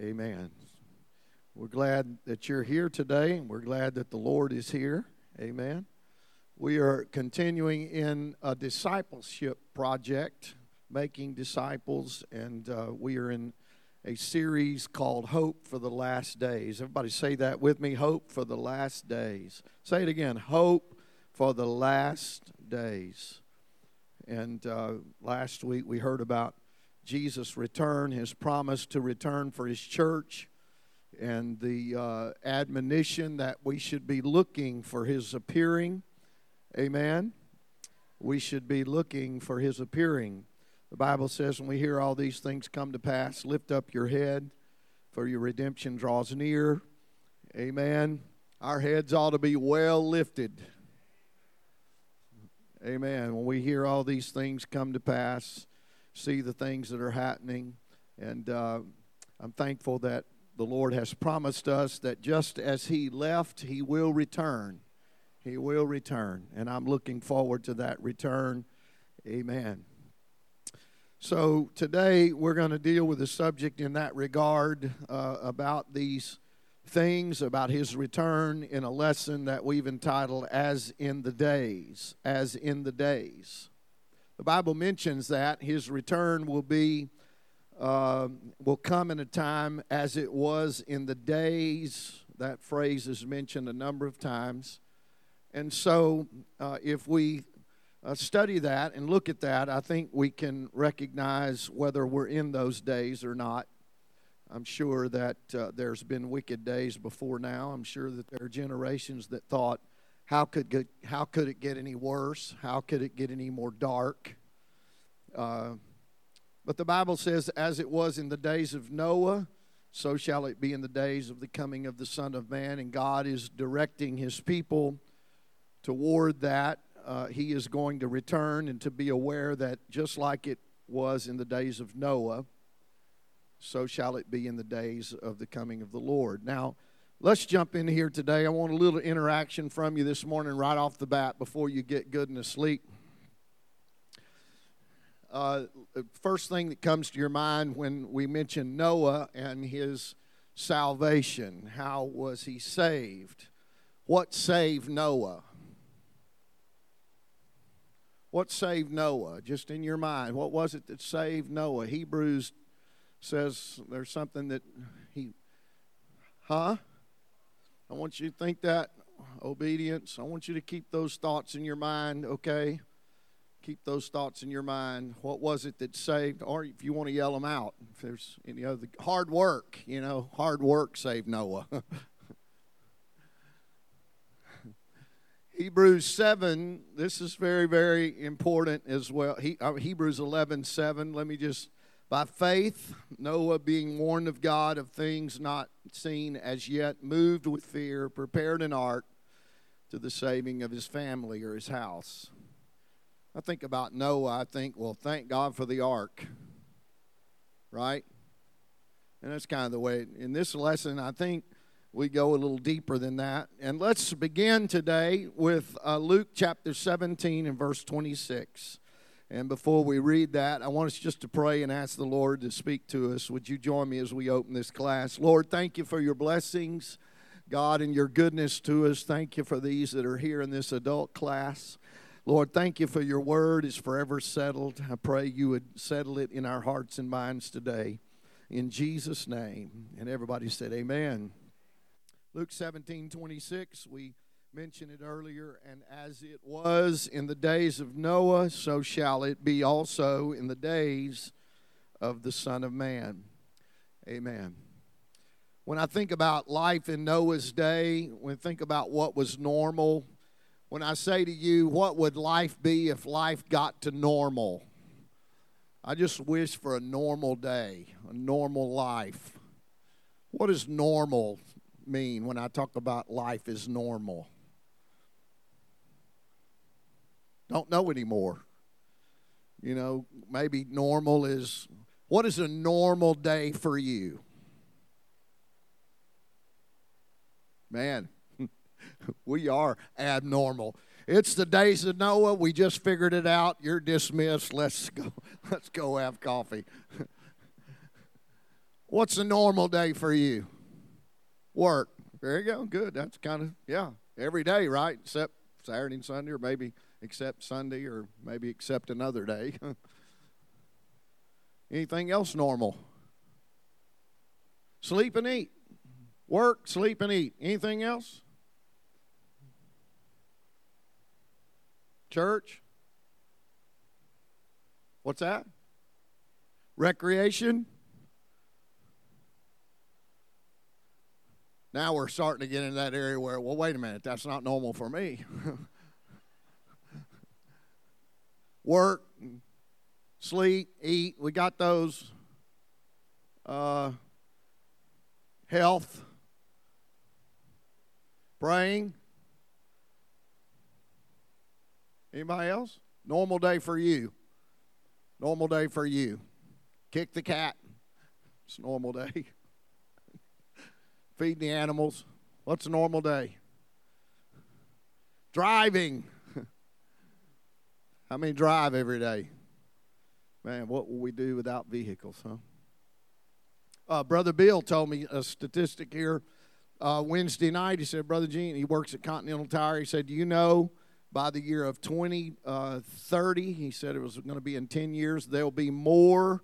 Amen. We're glad that you're here today. And we're glad that the Lord is here. Amen. We are continuing in a discipleship project, making disciples, and uh, we are in a series called Hope for the Last Days. Everybody say that with me Hope for the Last Days. Say it again Hope for the Last Days. And uh, last week we heard about Jesus' return, his promise to return for his church, and the uh, admonition that we should be looking for his appearing. Amen. We should be looking for his appearing. The Bible says, when we hear all these things come to pass, lift up your head, for your redemption draws near. Amen. Our heads ought to be well lifted. Amen. When we hear all these things come to pass, see the things that are happening. And uh, I'm thankful that the Lord has promised us that just as He left, He will return. He will return. And I'm looking forward to that return. Amen. So today we're going to deal with a subject in that regard uh, about these things, about His return, in a lesson that we've entitled As in the Days. As in the Days. The Bible mentions that his return will be uh, will come in a time as it was in the days. That phrase is mentioned a number of times, and so uh, if we uh, study that and look at that, I think we can recognize whether we're in those days or not. I'm sure that uh, there's been wicked days before now. I'm sure that there are generations that thought how could how could it get any worse? How could it get any more dark? Uh, but the Bible says, as it was in the days of Noah, so shall it be in the days of the coming of the Son of Man. And God is directing his people toward that. Uh, he is going to return and to be aware that just like it was in the days of Noah, so shall it be in the days of the coming of the Lord. Now, Let's jump in here today. I want a little interaction from you this morning right off the bat before you get good and asleep. Uh, first thing that comes to your mind when we mention Noah and his salvation. How was he saved? What saved Noah? What saved Noah? Just in your mind, what was it that saved Noah? Hebrews says there's something that he, huh? I want you to think that obedience. I want you to keep those thoughts in your mind, okay? Keep those thoughts in your mind. What was it that saved? Or if you want to yell them out, if there's any other hard work, you know, hard work saved Noah. Hebrews 7, this is very, very important as well. He, uh, Hebrews 11, 7. Let me just by faith, Noah, being warned of God of things not seen as yet, moved with fear, prepared an ark to the saving of his family or his house. I think about Noah, I think, well, thank God for the ark, right? And that's kind of the way, in this lesson, I think we go a little deeper than that. And let's begin today with uh, Luke chapter 17 and verse 26. And before we read that, I want us just to pray and ask the Lord to speak to us. Would you join me as we open this class? Lord, thank you for your blessings, God, and your goodness to us. Thank you for these that are here in this adult class. Lord, thank you for your word is forever settled. I pray you would settle it in our hearts and minds today. In Jesus' name. And everybody said, Amen. Luke 17 26, we mentioned it earlier, and as it was in the days of Noah, so shall it be also in the days of the Son of Man. Amen. When I think about life in Noah's day, when I think about what was normal, when I say to you, what would life be if life got to normal? I just wish for a normal day, a normal life. What does normal mean when I talk about life is normal? Don't know anymore. You know, maybe normal is what is a normal day for you? Man, we are abnormal. It's the days of Noah. We just figured it out. You're dismissed. Let's go. Let's go have coffee. What's a normal day for you? Work. There you go. Good. That's kind of, yeah, every day, right? Except Saturday and Sunday, or maybe except Sunday, or maybe except another day. Anything else normal? Sleep and eat. Work, sleep, and eat. Anything else? Church? What's that? Recreation? Now we're starting to get into that area where, well, wait a minute, that's not normal for me. Work, sleep, eat, we got those. Uh, health, praying. Anybody else? Normal day for you. Normal day for you. Kick the cat. It's a normal day. feeding the animals. What's a normal day? Driving. How many drive every day? Man, what will we do without vehicles, huh? Uh, Brother Bill told me a statistic here uh, Wednesday night. He said, Brother Gene, he works at Continental Tire. He said, Do you know by the year of 2030, uh, he said it was going to be in 10 years, there'll be more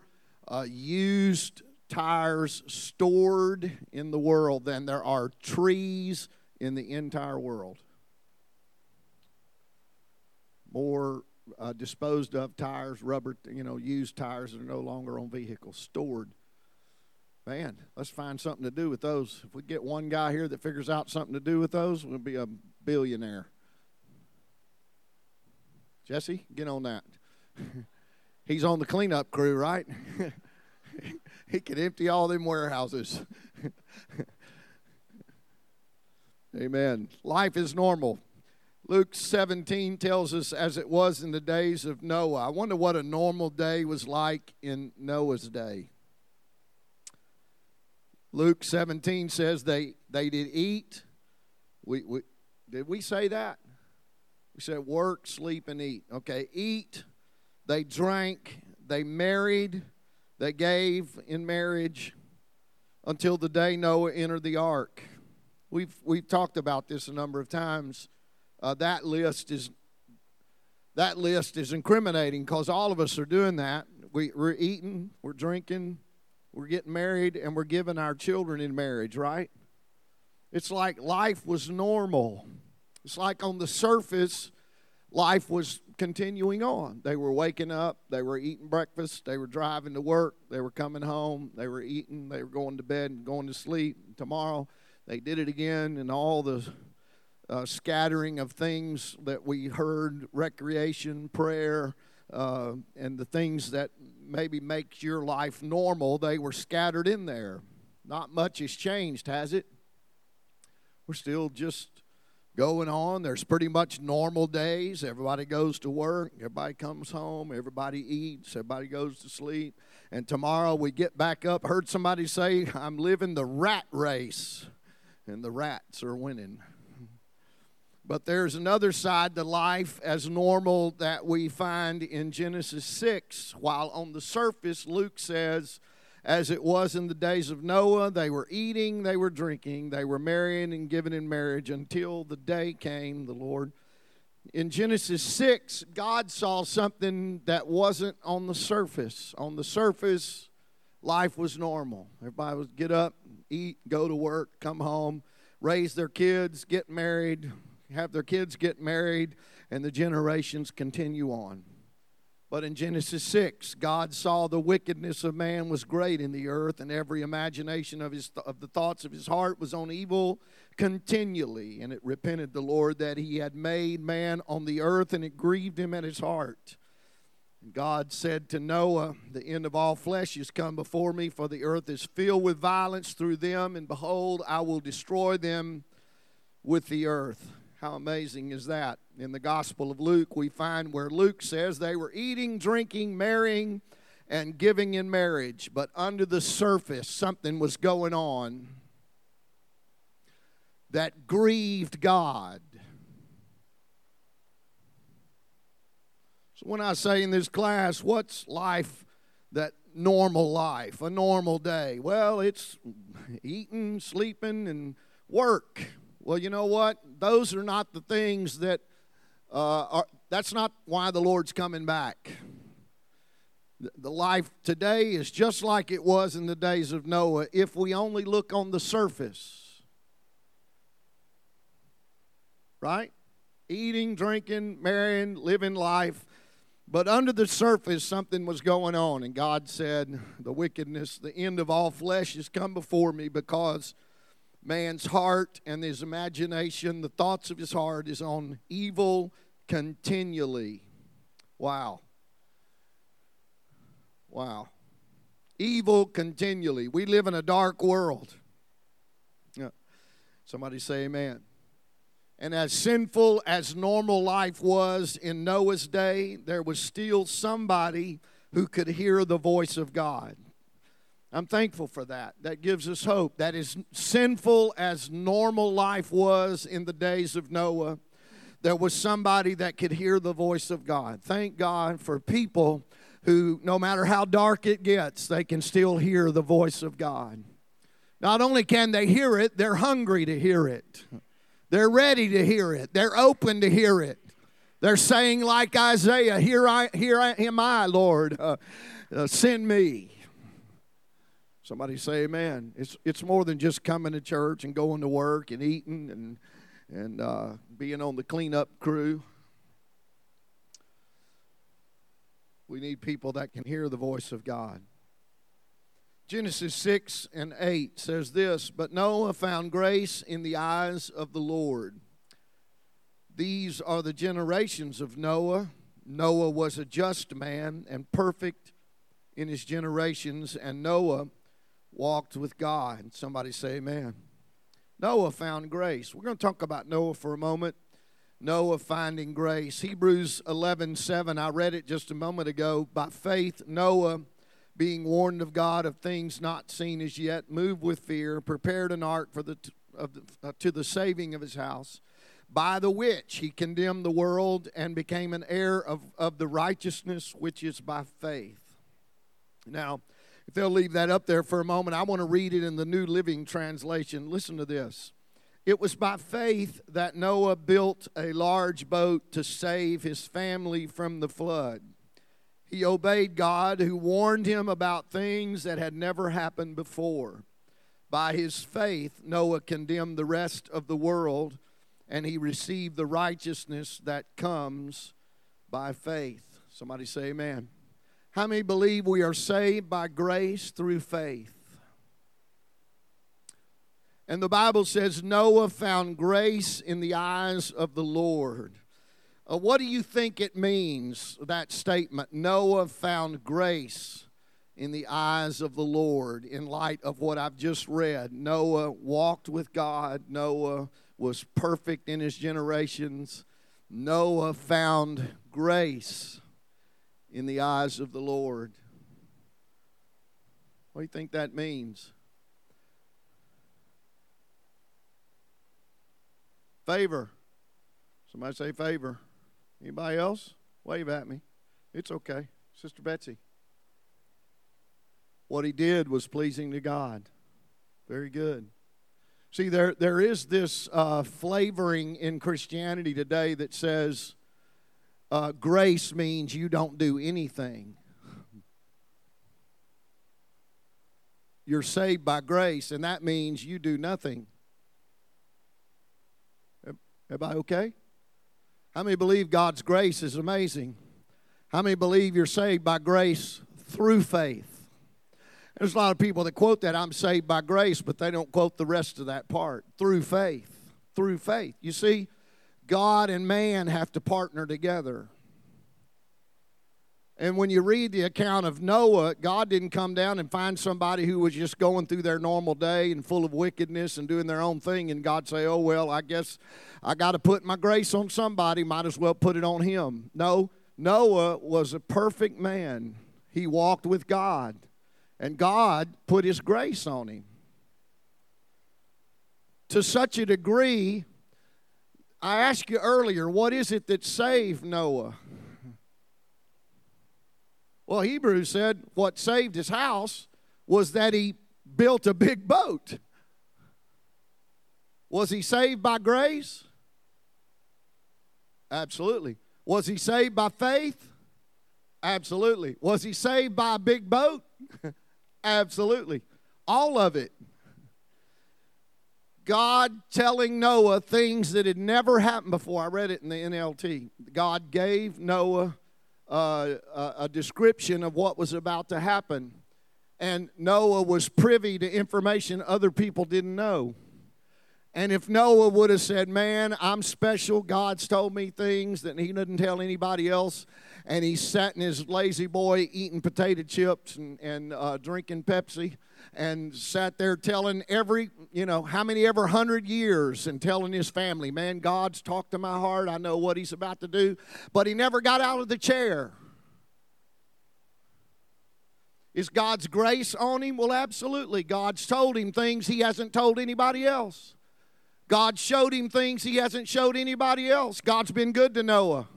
uh, used tires stored in the world than there are trees in the entire world. More uh, disposed of tires, rubber, you know, used tires that are no longer on vehicles stored. Man, let's find something to do with those. If we get one guy here that figures out something to do with those, we'll be a billionaire. Jesse, get on that. He's on the cleanup crew, right? he could empty all them warehouses. Amen. Life is normal. Luke 17 tells us, as it was in the days of Noah. I wonder what a normal day was like in Noah's day. Luke 17 says they, they did eat. We, we, did we say that? We said work, sleep, and eat. Okay, eat. They drank. They married They gave in marriage until the day Noah entered the ark. We've, we've talked about this a number of times. Uh, that list is that list is incriminating because all of us are doing that. We, we're eating, we're drinking, we're getting married, and we're giving our children in marriage, right? It's like life was normal. It's like on the surface, life was continuing on. They were waking up, they were eating breakfast, they were driving to work, they were coming home, they were eating, they were going to bed and going to sleep. Tomorrow they did it again, and all the uh, scattering of things that we heard recreation, prayer, uh, and the things that maybe makes your life normal, they were scattered in there. Not much has changed, has it? We're still just going on. There's pretty much normal days. Everybody goes to work, everybody comes home, everybody eats, everybody goes to sleep. And tomorrow we get back up. Heard somebody say, I'm living the rat race, and the rats are winning. But there's another side to life as normal that we find in Genesis 6. While on the surface, Luke says, as it was in the days of Noah. They were eating, they were drinking, they were marrying and giving in marriage until the day came, the Lord. In Genesis 6, God saw something that wasn't on the surface. On the surface, life was normal. Everybody would get up, eat, go to work, come home, raise their kids, get married, have their kids get married, and the generations continue on. But in Genesis 6, God saw the wickedness of man was great in the earth, and every imagination of, his, of the thoughts of his heart was on evil continually. And it repented the Lord that he had made man on the earth, and it grieved him at his heart. And God said to Noah, The end of all flesh is come before me, for the earth is filled with violence through them, and behold, I will destroy them with the earth. How amazing is that? In the Gospel of Luke, we find where Luke says they were eating, drinking, marrying, and giving in marriage, but under the surface, something was going on that grieved God. So, when I say in this class, what's life that normal life, a normal day? Well, it's eating, sleeping, and work. Well, you know what? Those are not the things that uh, are, that's not why the Lord's coming back. The life today is just like it was in the days of Noah if we only look on the surface. Right? Eating, drinking, marrying, living life. But under the surface, something was going on, and God said, The wickedness, the end of all flesh has come before me because man's heart and his imagination, the thoughts of his heart, is on evil continually. Wow. Wow. Evil continually. We live in a dark world. Yeah. Somebody say amen. And as sinful as normal life was in Noah's day, there was still somebody who could hear the voice of God. I'm thankful for that. That gives us hope. That is sinful as normal life was in the days of Noah. There was somebody that could hear the voice of God. Thank God for people who, no matter how dark it gets, they can still hear the voice of God. Not only can they hear it, they're hungry to hear it. They're ready to hear it. They're open to hear it. They're saying, like Isaiah, Here, I, here I, am I, Lord. Uh, uh, send me. Somebody say amen. It's, it's more than just coming to church and going to work and eating and, and uh, being on the cleanup crew. We need people that can hear the voice of God. Genesis 6 and 8 says this But Noah found grace in the eyes of the Lord. These are the generations of Noah. Noah was a just man and perfect in his generations, and Noah walked with God. Somebody say, Amen. Noah found grace. We're going to talk about Noah for a moment. Noah finding grace. Hebrews 11 7, I read it just a moment ago. By faith, Noah being warned of God of things not seen as yet, moved with fear, prepared an ark for the, the, uh, to the saving of his house, by the which he condemned the world and became an heir of, of the righteousness which is by faith. Now, if they'll leave that up there for a moment, I want to read it in the New Living Translation. Listen to this. It was by faith that Noah built a large boat to save his family from the flood. He obeyed God, who warned him about things that had never happened before. By his faith, Noah condemned the rest of the world, and he received the righteousness that comes by faith. Somebody say, Amen. How many believe we are saved by grace through faith? And the Bible says Noah found grace in the eyes of the Lord. Uh, what do you think it means, that statement? Noah found grace in the eyes of the Lord in light of what I've just read. Noah walked with God, Noah was perfect in his generations. Noah found grace in the eyes of the Lord. What do you think that means? Favor. Somebody say favor. Anybody else? Wave at me. It's okay. Sister Betsy. What he did was pleasing to God. Very good. See, there, there is this uh, flavoring in Christianity today that says uh, grace means you don't do anything. You're saved by grace, and that means you do nothing. Everybody okay? How many believe God's grace is amazing? How many believe you're saved by grace through faith? There's a lot of people that quote that I'm saved by grace, but they don't quote the rest of that part through faith. Through faith. You see, God and man have to partner together. And when you read the account of Noah, God didn't come down and find somebody who was just going through their normal day and full of wickedness and doing their own thing, and God say, Oh, well, I guess I got to put my grace on somebody, might as well put it on him. No, Noah was a perfect man. He walked with God, and God put his grace on him. To such a degree, I asked you earlier, what is it that saved Noah? Well, Hebrews said what saved his house was that he built a big boat. Was he saved by grace? Absolutely. Was he saved by faith? Absolutely. Was he saved by a big boat? Absolutely. All of it. God telling Noah things that had never happened before. I read it in the NLT. God gave Noah uh, a, a description of what was about to happen, and Noah was privy to information other people didn't know. And if Noah would have said, Man, I'm special, God's told me things that he didn't tell anybody else, and he sat in his lazy boy eating potato chips and, and uh, drinking Pepsi, and sat there telling every, you know, how many ever hundred years and telling his family, Man, God's talked to my heart, I know what he's about to do, but he never got out of the chair. Is God's grace on him? Well, absolutely. God's told him things he hasn't told anybody else. God showed him things he hasn't showed anybody else. God's been good to Noah.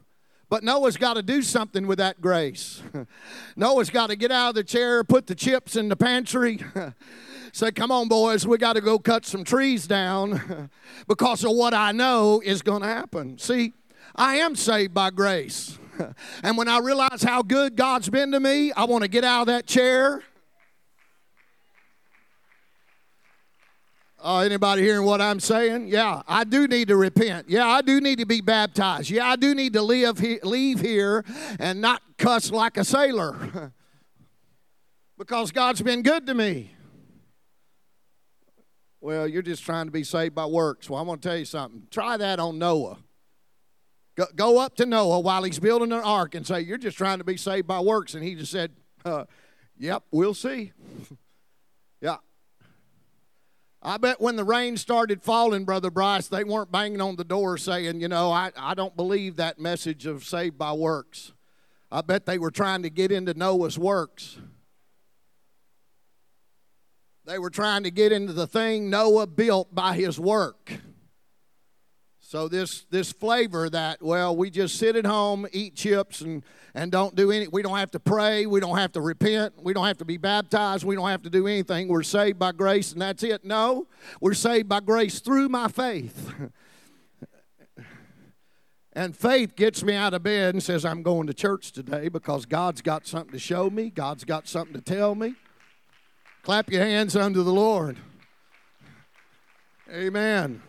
But Noah's got to do something with that grace. Noah's got to get out of the chair, put the chips in the pantry. Say, come on, boys, we got to go cut some trees down because of what I know is going to happen. See, I am saved by grace. and when I realize how good God's been to me, I want to get out of that chair Uh, anybody hearing what I'm saying? Yeah, I do need to repent. Yeah, I do need to be baptized. Yeah, I do need to live he- leave here and not cuss like a sailor because God's been good to me. Well, you're just trying to be saved by works. Well, I want to tell you something. Try that on Noah. Go, go up to Noah while he's building an ark and say, You're just trying to be saved by works. And he just said, uh, Yep, we'll see. yeah, I bet when the rain started falling, Brother Bryce, they weren't banging on the door saying, you know, I, I don't believe that message of saved by works. I bet they were trying to get into Noah's works. They were trying to get into the thing Noah built by his work. So this this flavor that well we just sit at home, eat chips and and don't do any we don't have to pray, we don't have to repent, we don't have to be baptized, we don't have to do anything. We're saved by grace and that's it. No, we're saved by grace through my faith. and faith gets me out of bed and says I'm going to church today because God's got something to show me, God's got something to tell me. Clap your hands unto the Lord. Amen.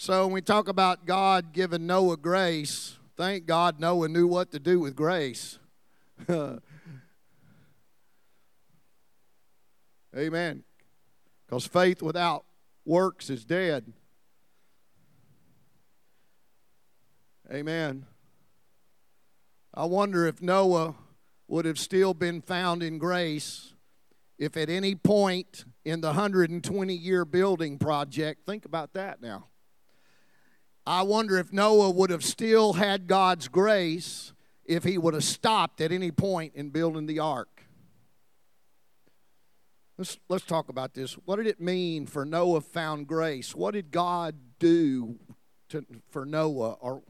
So when we talk about God giving Noah grace, thank God Noah knew what to do with grace. Amen. Because faith without works is dead. Amen. I wonder if Noah would have still been found in grace if at any point in the 120 year building project, think about that now. I wonder if Noah would have still had God's grace if he would have stopped at any point in building the ark. Let's, let's talk about this. What did it mean for Noah found grace? What did God do to, for Noah? Or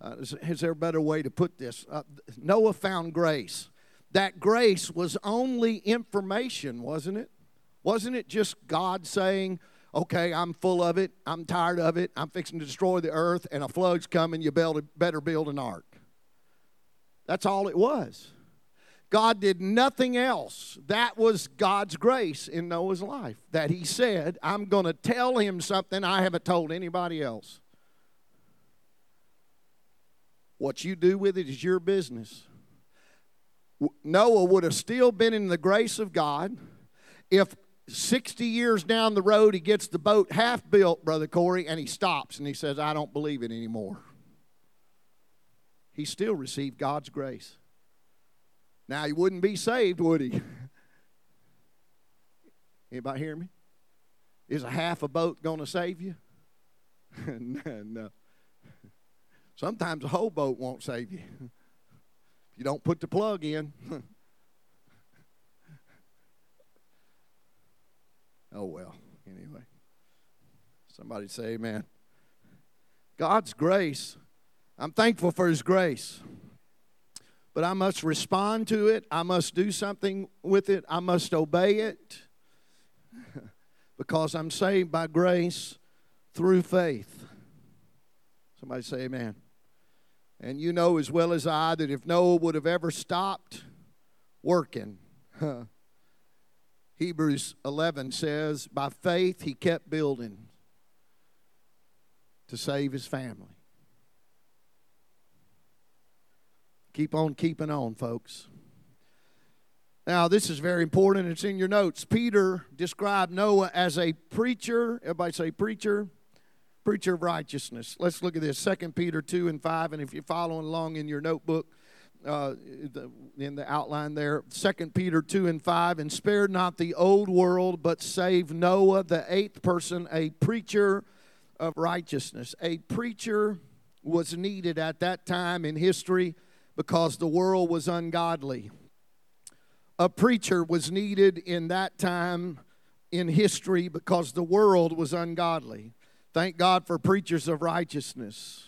uh, is, is, there a better way to put this? Uh, Noah found grace. That grace was only information, wasn't it? Wasn't it just God saying, okay, I'm full of it, I'm tired of it, I'm fixing to destroy the earth, and a flood's coming, you better build an ark. That's all it was. God did nothing else. That was God's grace in Noah's life. That he said, I'm going to tell him something I haven't told anybody else. What you do with it is your business. Noah would have still been in the grace of God if 60 years down the road, he gets the boat half built, Brother Corey, and he stops and he says, I don't believe it anymore. He still received God's grace. Now, he wouldn't be saved, would he? Anybody hear me? Is a half a boat going to save you? no. Sometimes a whole boat won't save you. If you don't put the plug in. Oh, well, anyway. Somebody say amen. God's grace, I'm thankful for His grace. but I must respond to it. I must do something with it. I must obey it because I'm saved by grace through faith. Somebody say amen. And you know as well as I that if Noah would have ever stopped working, Hebrews 11 says, by faith he kept building to save his family. Keep on keeping on, folks. Now, this is very important. It's in your notes. Peter described Noah as a preacher. Everybody say preacher. Preacher of righteousness. Let's look at this. 2 Peter 2 and 5. And if you're following along in your notebook, uh, in the outline there, Second Peter 2 and 5. And spared not the old world, but saved Noah, the eighth person, a preacher of righteousness. A preacher was needed at that time in history because the world was ungodly a preacher was needed in that time in history because the world was ungodly. Thank God for preachers of righteousness.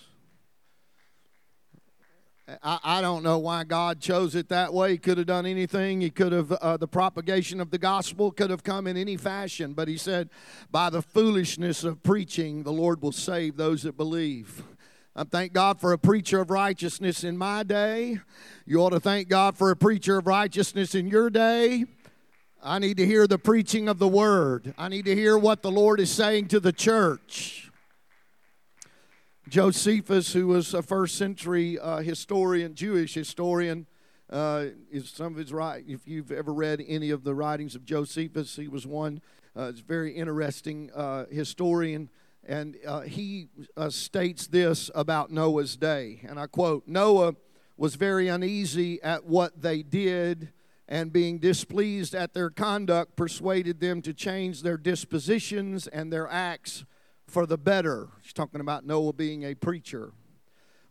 I, I don't know why God chose it that way. He could have done anything. He could have, uh, the propagation of the gospel could have come in any fashion. But He said, by the foolishness of preaching, the Lord will save those that believe. I thank God for a preacher of righteousness in my day. You ought to thank God for a preacher of righteousness in your day. I need to hear the preaching of the word. I need to hear what the Lord is saying to the church. Josephus, who was a first century uh, historian, Jewish historian, uh, is some of his right. If you've ever read any of the writings of Josephus, he was one. Uh, it's very interesting uh, historian and uh, he uh, states this about Noah's day. And I quote Noah was very uneasy at what they did, and being displeased at their conduct, persuaded them to change their dispositions and their acts for the better. He's talking about Noah being a preacher.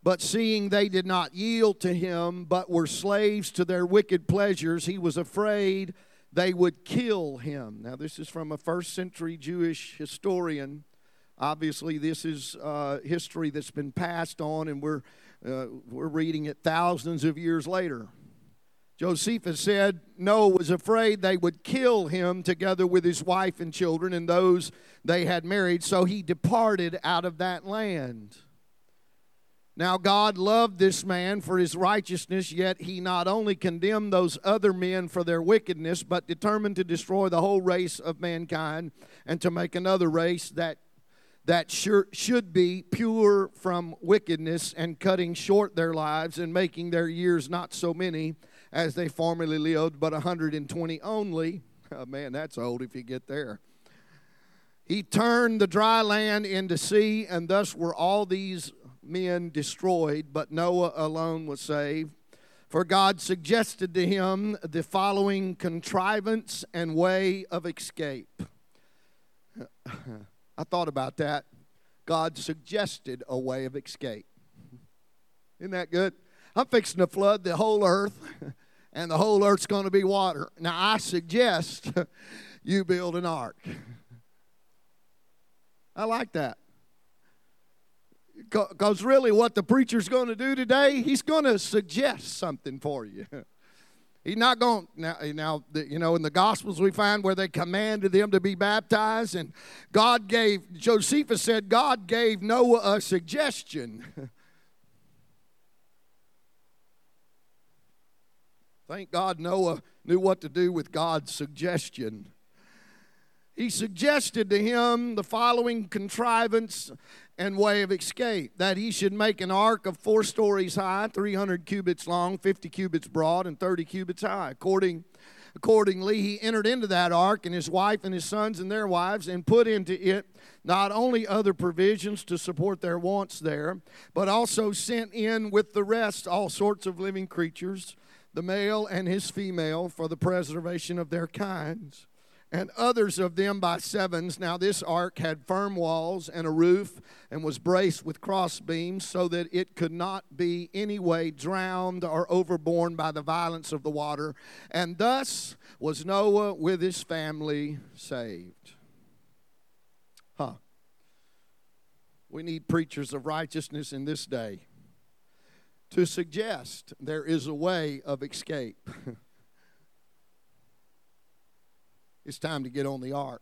But seeing they did not yield to him, but were slaves to their wicked pleasures, he was afraid they would kill him. Now, this is from a first century Jewish historian Obviously, this is uh, history that's been passed on, and we're, uh, we're reading it thousands of years later. Josephus said Noah was afraid they would kill him together with his wife and children and those they had married, so he departed out of that land. Now, God loved this man for his righteousness, yet he not only condemned those other men for their wickedness, but determined to destroy the whole race of mankind and to make another race that that should be pure from wickedness and cutting short their lives and making their years not so many as they formerly lived, but 120 only. Oh, man, that's old if you get there. He turned the dry land into sea, and thus were all these men destroyed, but Noah alone was saved. For God suggested to him the following contrivance and way of escape. I thought about that. God suggested a way of escape. Isn't that good? I'm fixing to flood the whole earth, and the whole earth's going to be water. Now, I suggest you build an ark. I like that. Because really, what the preacher's going to do today, he's going to suggest something for you. He's not going now. Now, you know, in the Gospels we find where they commanded them to be baptized, and God gave Josephus said God gave Noah a suggestion. Thank God Noah knew what to do with God's suggestion. He suggested to him the following contrivance and way of escape that he should make an ark of four stories high, 300 cubits long, 50 cubits broad, and 30 cubits high. According, accordingly, he entered into that ark, and his wife and his sons and their wives, and put into it not only other provisions to support their wants there, but also sent in with the rest all sorts of living creatures, the male and his female, for the preservation of their kinds and others of them by sevens. Now, this ark had firm walls and a roof, and was braced with cross beams, so that it could not be any way drowned or overborne by the violence of the water. And thus was Noah with his family saved. Huh. We need preachers of righteousness in this day. To suggest there is a way of escape. it's time to get on the ark.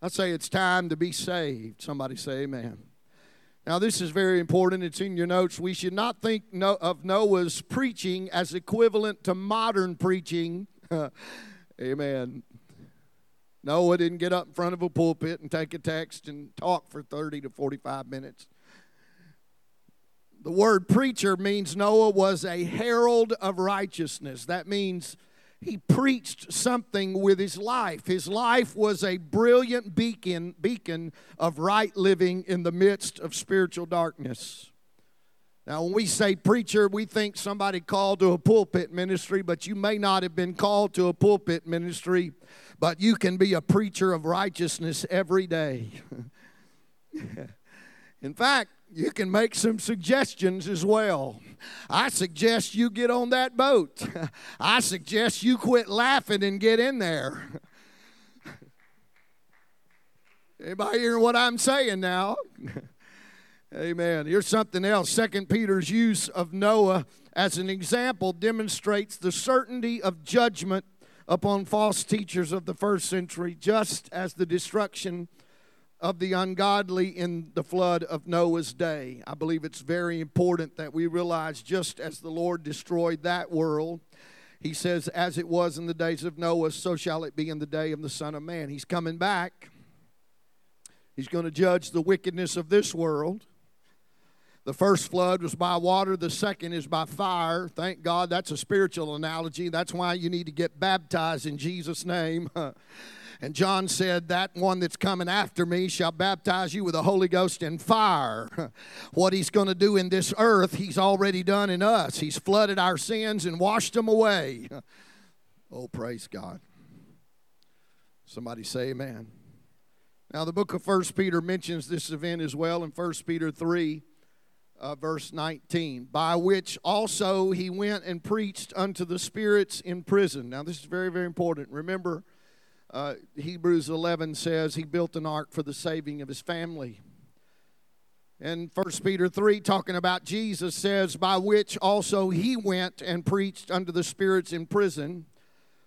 I say it's time to be saved. Somebody say amen. Now, this is very important. It's in your notes. We should not think of Noah's preaching as equivalent to modern preaching. amen. Noah didn't get up in front of a pulpit and take a text and talk for 30 to 45 minutes. The word preacher means Noah was a herald of righteousness. That means he preached something with his life. His life was a brilliant beacon, beacon of right living in the midst of spiritual darkness. Now, when we say preacher, we think somebody called to a pulpit ministry, but you may not have been called to a pulpit ministry, but you can be a preacher of righteousness every day. In fact, you can make some suggestions as well. I suggest you get on that boat. I suggest you quit laughing and get in there. Anybody hearing what I'm saying now? Amen. Here's something else. Second Peter's use of Noah as an example demonstrates the certainty of judgment upon false teachers of the first century, just as the destruction of the ungodly in the flood of Noah's day. I believe it's very important that we realize just as the Lord destroyed that world, he says, as it was in the days of Noah, so shall it be in the day of the Son of Man. He's coming back. He's going to judge the wickedness of this world. The first flood was by water, the second is by fire. Thank God that's a spiritual analogy. That's why you need to get baptized in Jesus' name. And John said, That one that's coming after me shall baptize you with the Holy Ghost and fire. What he's going to do in this earth, he's already done in us. He's flooded our sins and washed them away. Oh, praise God. Somebody say amen. Now, the book of First Peter mentions this event as well in First Peter 3, uh, verse 19, by which also he went and preached unto the spirits in prison. Now, this is very, very important. Remember, uh, Hebrews 11 says he built an ark for the saving of his family. And 1 Peter 3, talking about Jesus, says, By which also he went and preached unto the spirits in prison,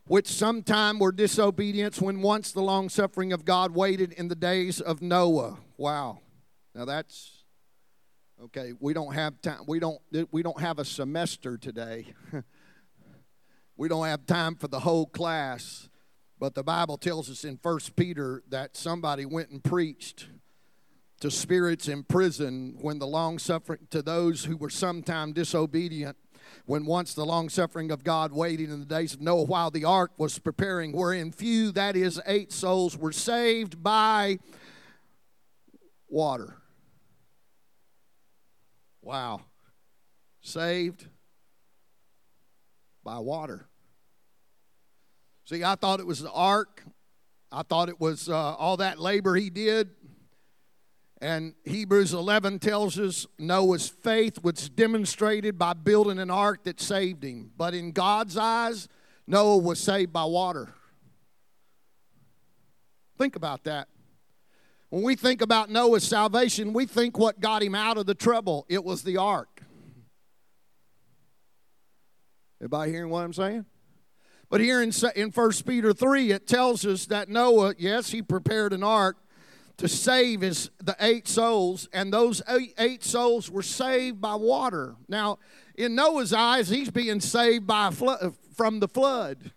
which sometime were disobedience when once the long suffering of God waited in the days of Noah. Wow. Now that's okay. We don't have time. We don't. We don't have a semester today. we don't have time for the whole class. But the Bible tells us in First Peter that somebody went and preached to spirits in prison when the long suffering to those who were sometime disobedient when once the long suffering of God waited in the days of Noah while the ark was preparing, wherein few, that is, eight souls, were saved by water. Wow. Saved by water. See, I thought it was the ark. I thought it was uh, all that labor he did. And Hebrews 11 tells us Noah's faith was demonstrated by building an ark that saved him. But in God's eyes, Noah was saved by water. Think about that. When we think about Noah's salvation, we think what got him out of the trouble. It was the ark. Everybody hearing what I'm saying? But here in, in 1 Peter 3, it tells us that Noah, yes, he prepared an ark to save his, the eight souls, and those eight, eight souls were saved by water. Now, in Noah's eyes, he's being saved by flood, from the flood.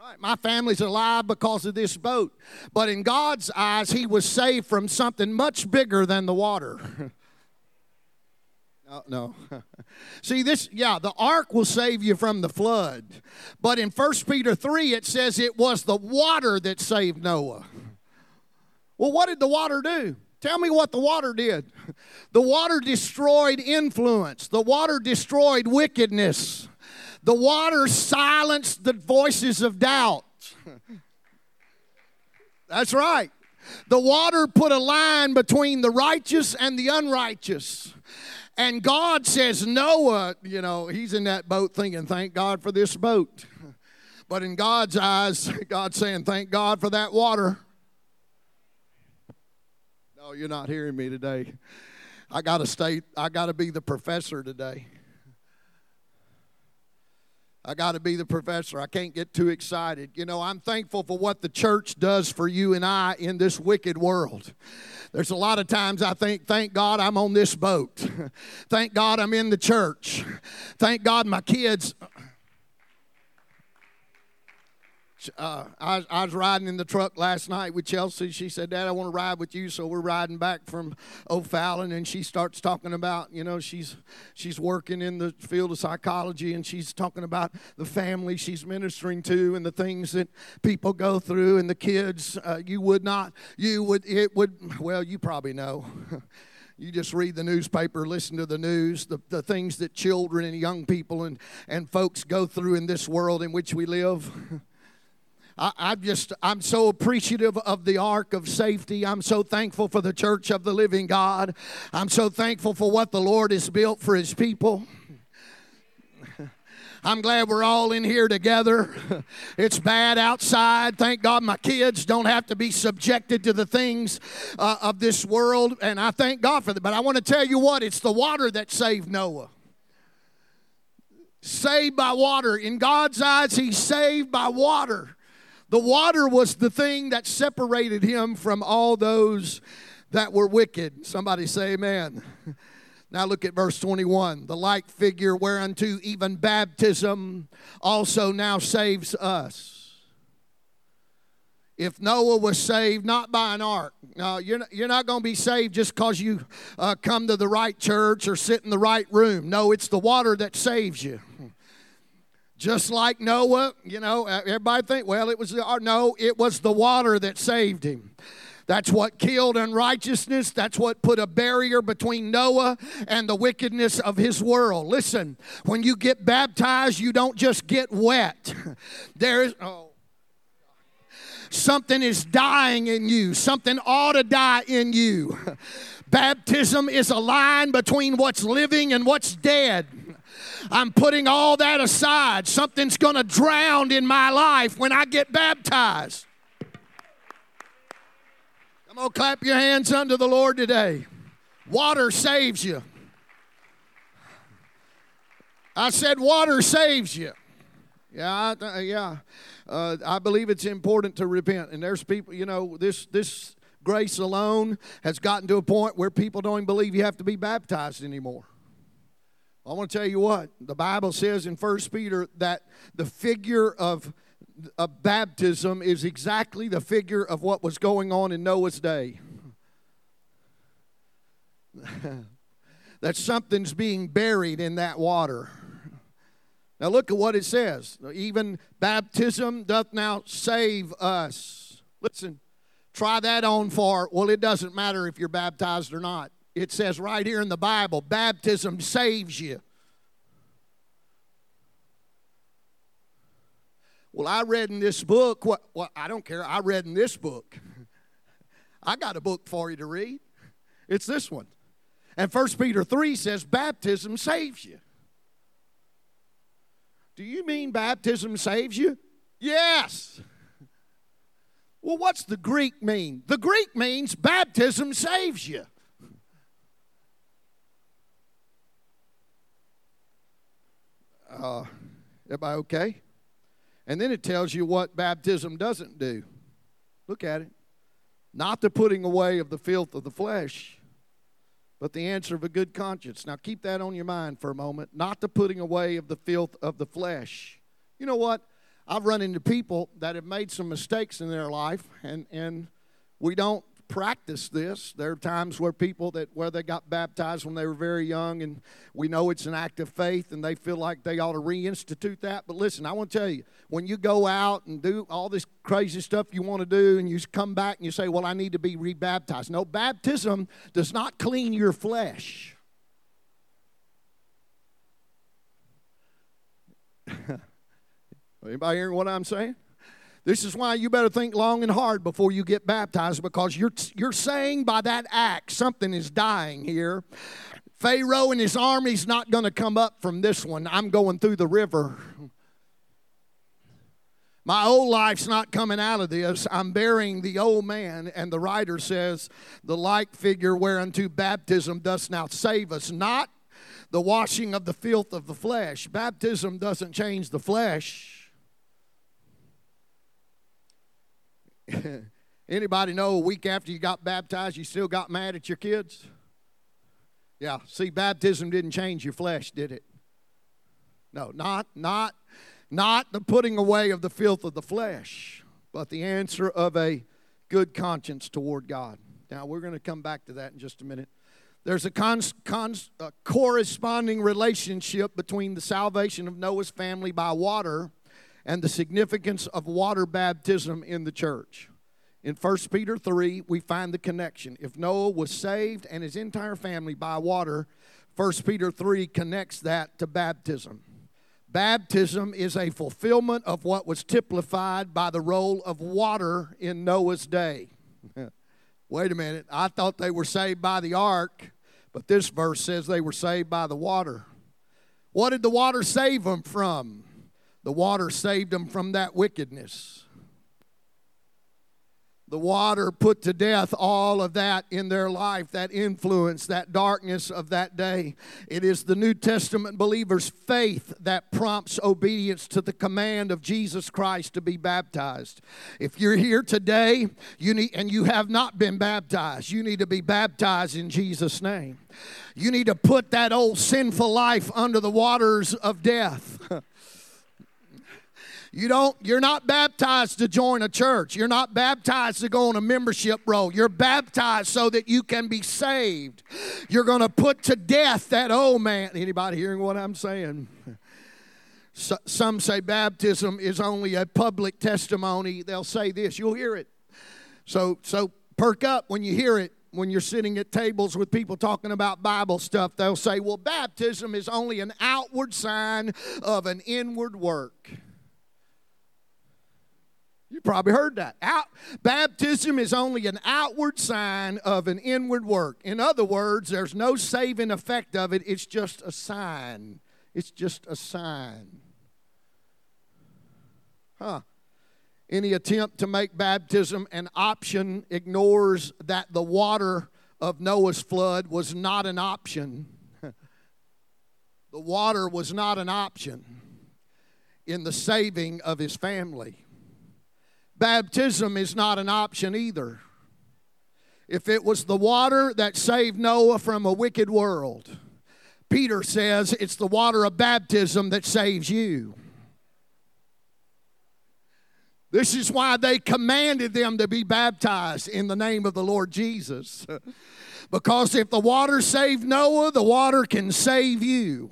Right, my family's alive because of this boat. But in God's eyes, he was saved from something much bigger than the water. Oh, no, no. See, this, yeah, the ark will save you from the flood. But in 1 Peter 3, it says it was the water that saved Noah. Well, what did the water do? Tell me what the water did. The water destroyed influence, the water destroyed wickedness, the water silenced the voices of doubt. That's right. The water put a line between the righteous and the unrighteous. And God says, Noah, you know, he's in that boat thinking, thank God for this boat. But in God's eyes, God's saying, thank God for that water. No, you're not hearing me today. I got to stay, I got to be the professor today. I got to be the professor. I can't get too excited. You know, I'm thankful for what the church does for you and I in this wicked world. There's a lot of times I think, thank God I'm on this boat. thank God I'm in the church. Thank God my kids uh, I, I, was riding in the truck last night with Chelsea. She said, Dad, I want to ride with you. So we're riding back from O'Fallon, and she starts talking about, you know, she's, she's working in the field of psychology, and she's talking about the family she's ministering to and the things that people go through and the kids. Uh, you would not, you would, it would, well, you probably know. you just read the newspaper, listen to the news, the, the things that children and young people and, and folks go through in this world in which we live. I, I'm just, I'm so appreciative of the ark of safety. I'm so thankful for the church of the living God. I'm so thankful for what the Lord has built for his people. I'm glad we're all in here together. It's bad outside. Thank God my kids don't have to be subjected to the things uh, of this world, and I thank God for that. But I want to tell you what it's the water that saved Noah. Saved by water. In God's eyes, he's saved by water. The water was the thing that separated him from all those that were wicked. Somebody say, Amen. Now look at verse 21. The like figure whereunto even baptism also now saves us. If Noah was saved not by an ark, no, you're not, you're not going to be saved just because you uh, come to the right church or sit in the right room. No, it's the water that saves you. Just like Noah, you know, everybody think, well, it was the, uh, no, it was the water that saved him. That's what killed unrighteousness. That's what put a barrier between Noah and the wickedness of his world. Listen, when you get baptized, you don't just get wet. There is, oh, something is dying in you, something ought to die in you. Baptism is a line between what's living and what's dead. I'm putting all that aside. Something's going to drown in my life when I get baptized. Come on, clap your hands unto the Lord today. Water saves you. I said, water saves you. Yeah, I, uh, yeah. Uh, I believe it's important to repent. And there's people, you know, this this grace alone has gotten to a point where people don't even believe you have to be baptized anymore. I want to tell you what, the Bible says in 1 Peter that the figure of, of baptism is exactly the figure of what was going on in Noah's day. that something's being buried in that water. Now look at what it says. Even baptism doth now save us. Listen, try that on for, well, it doesn't matter if you're baptized or not. It says right here in the Bible baptism saves you. Well, I read in this book what, well, I don't care. I read in this book. I got a book for you to read. It's this one. And 1 Peter 3 says baptism saves you. Do you mean baptism saves you? Yes. Well, what's the Greek mean? The Greek means baptism saves you. Uh, everybody okay? And then it tells you what baptism doesn't do. Look at it. Not the putting away of the filth of the flesh, but the answer of a good conscience. Now keep that on your mind for a moment. Not the putting away of the filth of the flesh. You know what? I've run into people that have made some mistakes in their life, and, and we don't practice this. There are times where people that where they got baptized when they were very young, and we know it's an act of faith, and they feel like they ought to reinstitute that. But listen, I want to tell you, when you go out and do all this crazy stuff you want to do, and you come back and you say, "Well, I need to be rebaptized," no, baptism does not clean your flesh. Anybody hearing what I'm saying? This is why you better think long and hard before you get baptized because you're, you're saying by that act something is dying here. Pharaoh and his army's not going to come up from this one. I'm going through the river. My old life's not coming out of this. I'm burying the old man. And the writer says, The like figure whereunto baptism does now save us, not the washing of the filth of the flesh. Baptism doesn't change the flesh. Anybody know a week after you got baptized, you still got mad at your kids? Yeah, see, baptism didn't change your flesh, did it? No, not, not, not the putting away of the filth of the flesh, but the answer of a good conscience toward God. Now, we're going to come back to that in just a minute. There's a, cons, cons, a corresponding relationship between the salvation of Noah's family by water and the significance of water baptism in the church. In 1 Peter 3, we find the connection. If Noah was saved and his entire family by water, 1 Peter 3 connects that to baptism. Baptism is a fulfillment of what was typified by the role of water in Noah's day. Wait a minute. I thought they were saved by the ark, but this verse says they were saved by the water. What did the water save them from? The water saved them from that wickedness. The water put to death all of that in their life, that influence, that darkness of that day. It is the New Testament believer's faith that prompts obedience to the command of Jesus Christ to be baptized. If you're here today, you need and you have not been baptized, you need to be baptized in Jesus name. You need to put that old sinful life under the waters of death. You don't you're not baptized to join a church. You're not baptized to go on a membership roll. You're baptized so that you can be saved. You're going to put to death that old man. Anybody hearing what I'm saying? So, some say baptism is only a public testimony. They'll say this. You'll hear it. So so perk up when you hear it when you're sitting at tables with people talking about Bible stuff, they'll say, well, baptism is only an outward sign of an inward work. You probably heard that. Out, baptism is only an outward sign of an inward work. In other words, there's no saving effect of it, it's just a sign. It's just a sign. Huh. Any attempt to make baptism an option ignores that the water of Noah's flood was not an option. the water was not an option in the saving of his family. Baptism is not an option either. If it was the water that saved Noah from a wicked world, Peter says it's the water of baptism that saves you. This is why they commanded them to be baptized in the name of the Lord Jesus. because if the water saved Noah, the water can save you.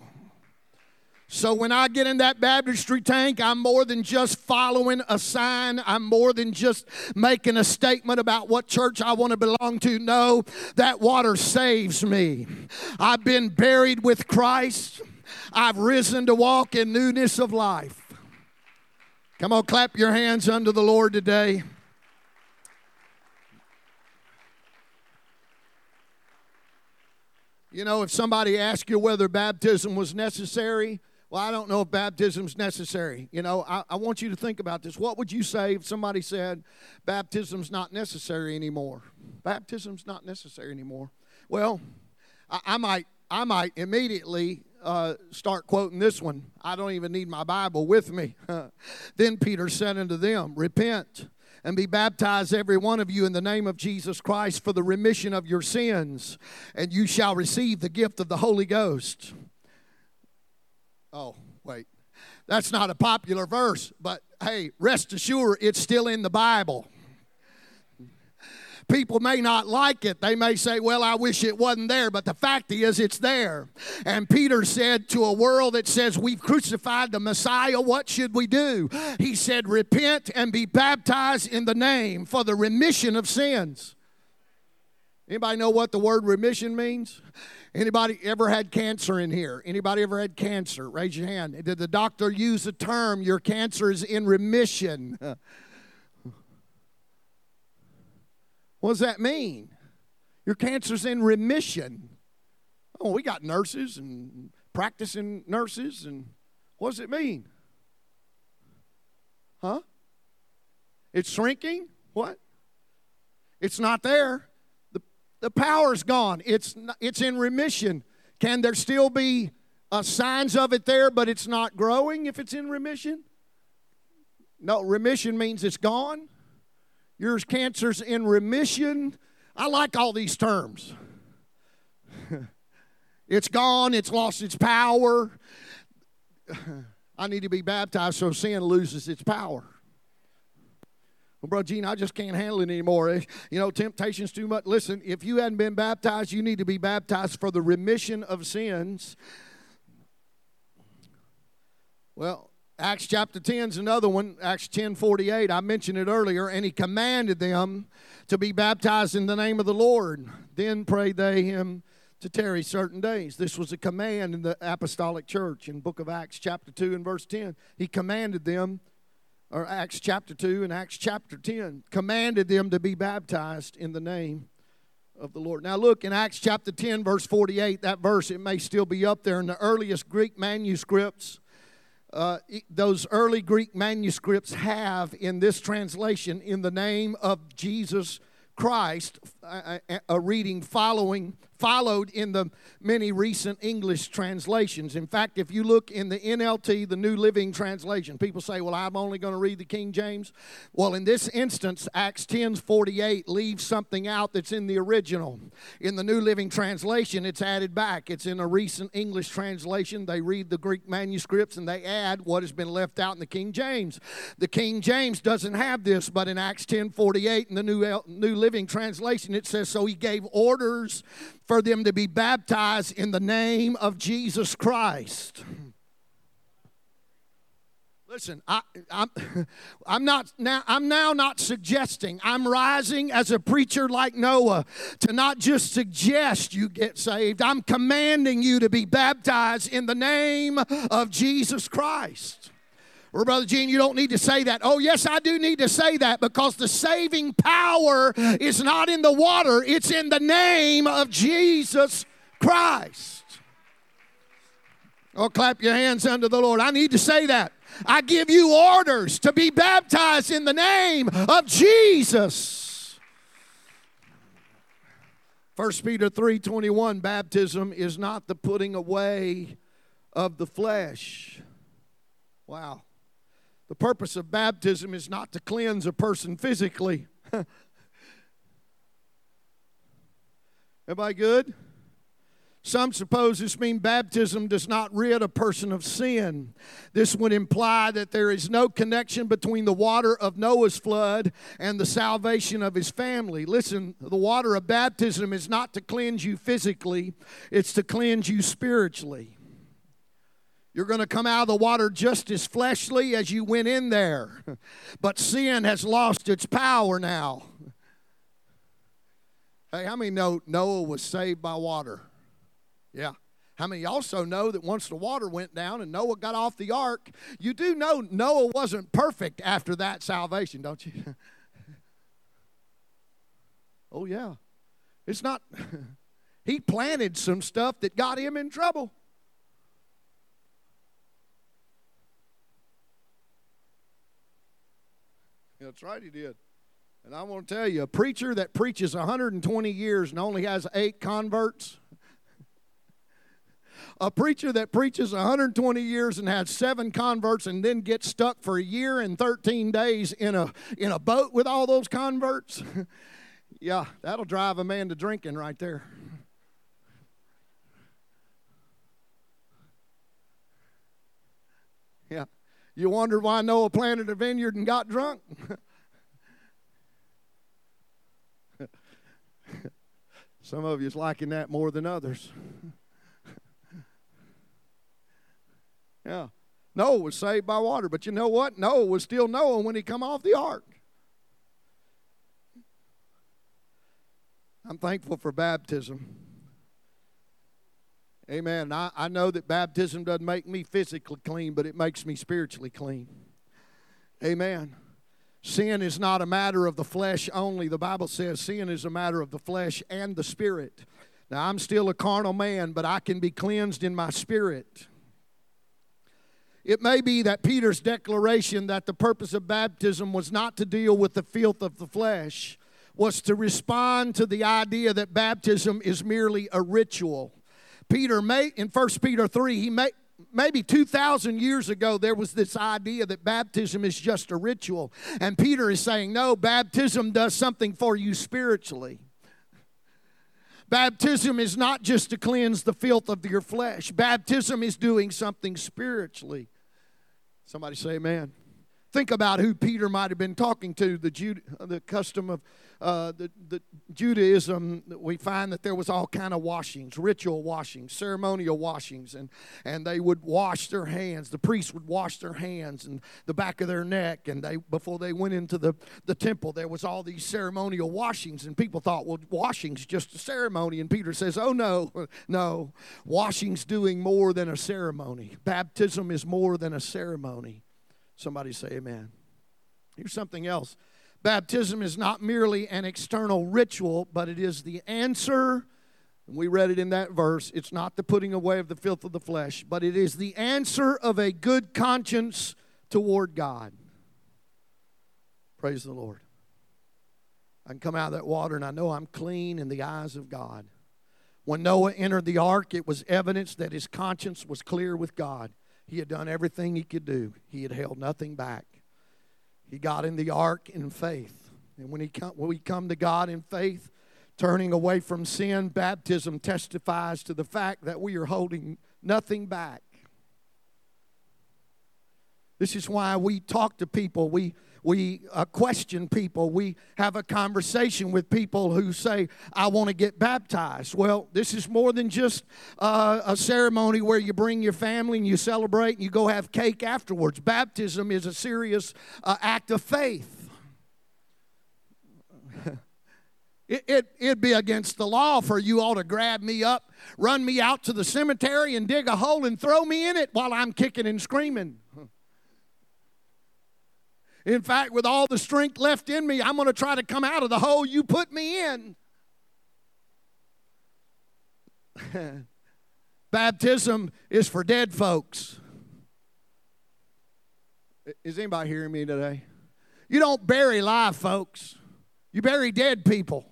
So when I get in that baptistry tank, I'm more than just following a sign. I'm more than just making a statement about what church I want to belong to. No, that water saves me. I've been buried with Christ. I've risen to walk in newness of life. Come on, clap your hands unto the Lord today. You know, if somebody asks you whether baptism was necessary, well, I don't know if baptism's necessary. You know, I, I want you to think about this. What would you say if somebody said baptism's not necessary anymore? Baptism's not necessary anymore. Well, I, I might I might immediately uh, start quoting this one. I don't even need my Bible with me. then Peter said unto them, Repent and be baptized, every one of you, in the name of Jesus Christ for the remission of your sins, and you shall receive the gift of the Holy Ghost. Oh, wait. That's not a popular verse, but hey, rest assured it's still in the Bible. People may not like it. They may say, Well, I wish it wasn't there, but the fact is, it's there. And Peter said to a world that says, We've crucified the Messiah, what should we do? He said, Repent and be baptized in the name for the remission of sins. Anybody know what the word remission means? Anybody ever had cancer in here? Anybody ever had cancer? Raise your hand. Did the doctor use the term your cancer is in remission? what does that mean? Your cancer's in remission. Oh, we got nurses and practicing nurses and what does it mean? Huh? It's shrinking. What? It's not there. The, power's gone. It's, it's in remission. Can there still be uh, signs of it there, but it's not growing if it's in remission? No, remission means it's gone. Yours cancer's in remission. I like all these terms. it's gone, it's lost its power. I need to be baptized so sin loses its power. Well, Brother Gene, I just can't handle it anymore. Eh, you know, temptation's too much. Listen, if you hadn't been baptized, you need to be baptized for the remission of sins. Well, Acts chapter 10 is another one. Acts 10 48. I mentioned it earlier. And he commanded them to be baptized in the name of the Lord. Then prayed they him to tarry certain days. This was a command in the apostolic church in book of Acts chapter 2 and verse 10. He commanded them or Acts chapter 2 and Acts chapter 10, commanded them to be baptized in the name of the Lord. Now, look in Acts chapter 10, verse 48, that verse, it may still be up there in the earliest Greek manuscripts. Uh, those early Greek manuscripts have in this translation, in the name of Jesus Christ, a, a reading following followed in the many recent English translations. In fact, if you look in the NLT, the New Living Translation, people say, Well, I'm only going to read the King James. Well, in this instance, Acts 10 48 leaves something out that's in the original. In the New Living Translation, it's added back. It's in a recent English translation. They read the Greek manuscripts and they add what has been left out in the King James. The King James doesn't have this, but in Acts 10 48 in the New, New Living Translation, it says, So he gave orders for them to be baptized in the name of Jesus Christ. Listen, I, am I'm, I'm not now. I'm now not suggesting. I'm rising as a preacher like Noah to not just suggest you get saved. I'm commanding you to be baptized in the name of Jesus Christ. Or, Brother Gene, you don't need to say that. Oh, yes, I do need to say that because the saving power is not in the water, it's in the name of Jesus Christ. Oh, clap your hands unto the Lord. I need to say that. I give you orders to be baptized in the name of Jesus. 1 Peter 3:21 baptism is not the putting away of the flesh. Wow. The purpose of baptism is not to cleanse a person physically. Everybody good? Some suppose this means baptism does not rid a person of sin. This would imply that there is no connection between the water of Noah's flood and the salvation of his family. Listen, the water of baptism is not to cleanse you physically, it's to cleanse you spiritually. You're going to come out of the water just as fleshly as you went in there. But sin has lost its power now. Hey, how many know Noah was saved by water? Yeah. How many also know that once the water went down and Noah got off the ark, you do know Noah wasn't perfect after that salvation, don't you? oh, yeah. It's not, he planted some stuff that got him in trouble. That's right, he did. And I want to tell you, a preacher that preaches 120 years and only has eight converts, a preacher that preaches 120 years and has seven converts and then gets stuck for a year and 13 days in a, in a boat with all those converts, yeah, that'll drive a man to drinking right there. Yeah. You wonder why Noah planted a vineyard and got drunk? Some of you is liking that more than others. yeah. Noah was saved by water, but you know what? Noah was still Noah when he come off the ark. I'm thankful for baptism. Amen. I, I know that baptism doesn't make me physically clean, but it makes me spiritually clean. Amen. Sin is not a matter of the flesh only. The Bible says sin is a matter of the flesh and the spirit. Now, I'm still a carnal man, but I can be cleansed in my spirit. It may be that Peter's declaration that the purpose of baptism was not to deal with the filth of the flesh was to respond to the idea that baptism is merely a ritual. Peter may in 1 Peter 3, he may maybe 2,000 years ago, there was this idea that baptism is just a ritual. And Peter is saying, no, baptism does something for you spiritually. Baptism is not just to cleanse the filth of your flesh, baptism is doing something spiritually. Somebody say, Amen. Think about who Peter might have been talking to, the, Jude, the custom of uh, the, the Judaism. We find that there was all kind of washings, ritual washings, ceremonial washings, and, and they would wash their hands. The priests would wash their hands and the back of their neck, and they before they went into the, the temple, there was all these ceremonial washings, and people thought, well, washing's just a ceremony. And Peter says, oh no, no, washing's doing more than a ceremony. Baptism is more than a ceremony. Somebody say amen. Here's something else. Baptism is not merely an external ritual, but it is the answer. We read it in that verse. It's not the putting away of the filth of the flesh, but it is the answer of a good conscience toward God. Praise the Lord. I can come out of that water and I know I'm clean in the eyes of God. When Noah entered the ark, it was evidence that his conscience was clear with God. He had done everything he could do, he had held nothing back. He got in the ark in faith. And when, he come, when we come to God in faith, turning away from sin, baptism testifies to the fact that we are holding nothing back. This is why we talk to people. We we uh, question people. We have a conversation with people who say, I want to get baptized. Well, this is more than just uh, a ceremony where you bring your family and you celebrate and you go have cake afterwards. Baptism is a serious uh, act of faith. It, it, it'd be against the law for you all to grab me up, run me out to the cemetery, and dig a hole and throw me in it while I'm kicking and screaming. In fact, with all the strength left in me, I'm going to try to come out of the hole you put me in. Baptism is for dead folks. Is anybody hearing me today? You don't bury live folks, you bury dead people.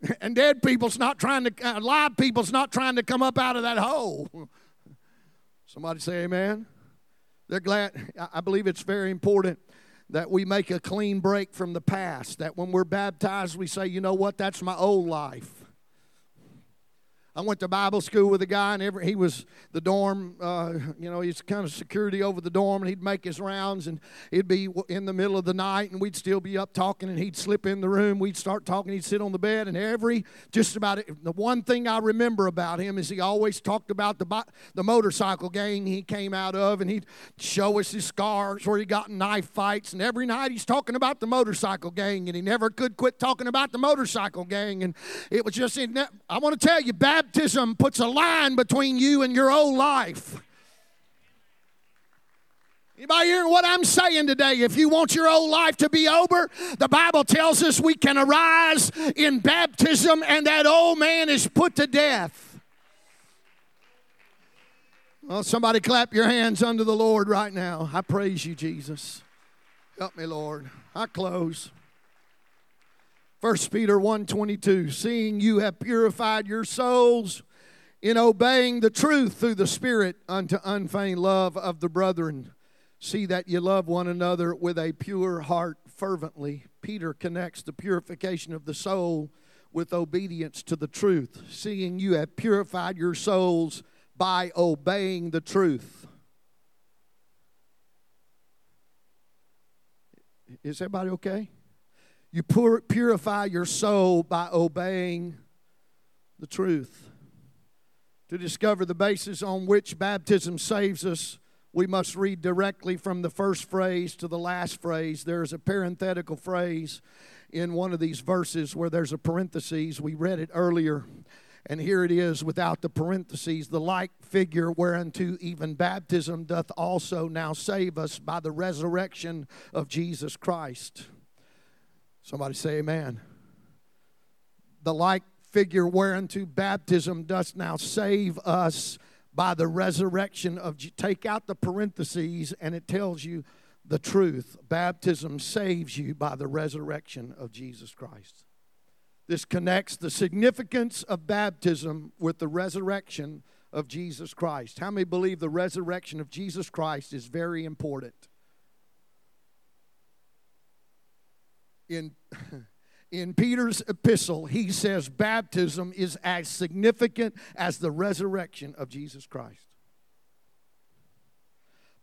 And dead people's not trying to, uh, live people's not trying to come up out of that hole. Somebody say amen. They're glad. I believe it's very important that we make a clean break from the past. That when we're baptized, we say, you know what, that's my old life. I went to Bible school with a guy, and every, he was the dorm, uh, you know, he's kind of security over the dorm, and he'd make his rounds, and it'd be in the middle of the night, and we'd still be up talking, and he'd slip in the room. We'd start talking, he'd sit on the bed, and every, just about the one thing I remember about him is he always talked about the, the motorcycle gang he came out of, and he'd show us his scars where he got in knife fights, and every night he's talking about the motorcycle gang, and he never could quit talking about the motorcycle gang, and it was just, I want to tell you, bad baptism puts a line between you and your old life. Anybody hearing what I'm saying today? If you want your old life to be over, the Bible tells us we can arise in baptism and that old man is put to death. Well, somebody clap your hands unto the Lord right now. I praise you, Jesus. Help me, Lord. I close. 1 Peter 1:22 seeing you have purified your souls in obeying the truth through the spirit unto unfeigned love of the brethren. See that you love one another with a pure heart fervently. Peter connects the purification of the soul with obedience to the truth seeing you have purified your souls by obeying the truth. Is everybody okay you pur- purify your soul by obeying the truth. To discover the basis on which baptism saves us, we must read directly from the first phrase to the last phrase. There's a parenthetical phrase in one of these verses where there's a parenthesis. We read it earlier. And here it is without the parentheses, the like figure whereunto even baptism doth also now save us by the resurrection of Jesus Christ. Somebody say amen. The like figure whereunto baptism does now save us by the resurrection of take out the parentheses and it tells you the truth. Baptism saves you by the resurrection of Jesus Christ. This connects the significance of baptism with the resurrection of Jesus Christ. How many believe the resurrection of Jesus Christ is very important? In in Peter's epistle, he says baptism is as significant as the resurrection of Jesus Christ.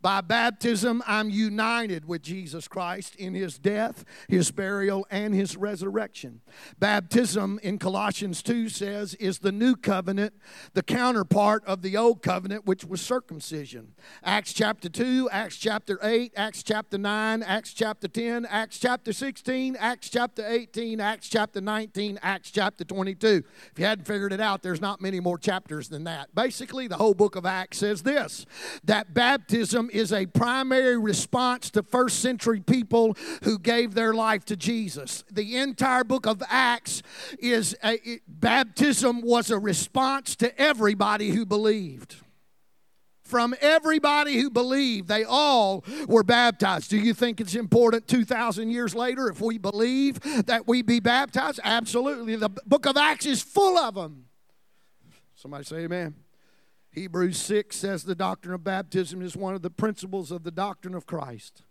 By baptism, I'm united with Jesus Christ in his death, his burial, and his resurrection. Baptism in Colossians 2 says is the new covenant, the counterpart of the old covenant, which was circumcision. Acts chapter 2, Acts chapter 8, Acts chapter 9, Acts chapter 10, Acts chapter 16, Acts chapter 18, Acts chapter 19, Acts chapter 22. If you hadn't figured it out, there's not many more chapters than that. Basically, the whole book of Acts says this that baptism is a primary response to first century people who gave their life to Jesus. The entire book of Acts is a, it, baptism was a response to everybody who believed from everybody who believed. They all were baptized. Do you think it's important 2,000 years later if we believe that we be baptized? Absolutely. The book of Acts is full of them. Somebody say amen. Hebrews 6 says the doctrine of baptism is one of the principles of the doctrine of Christ.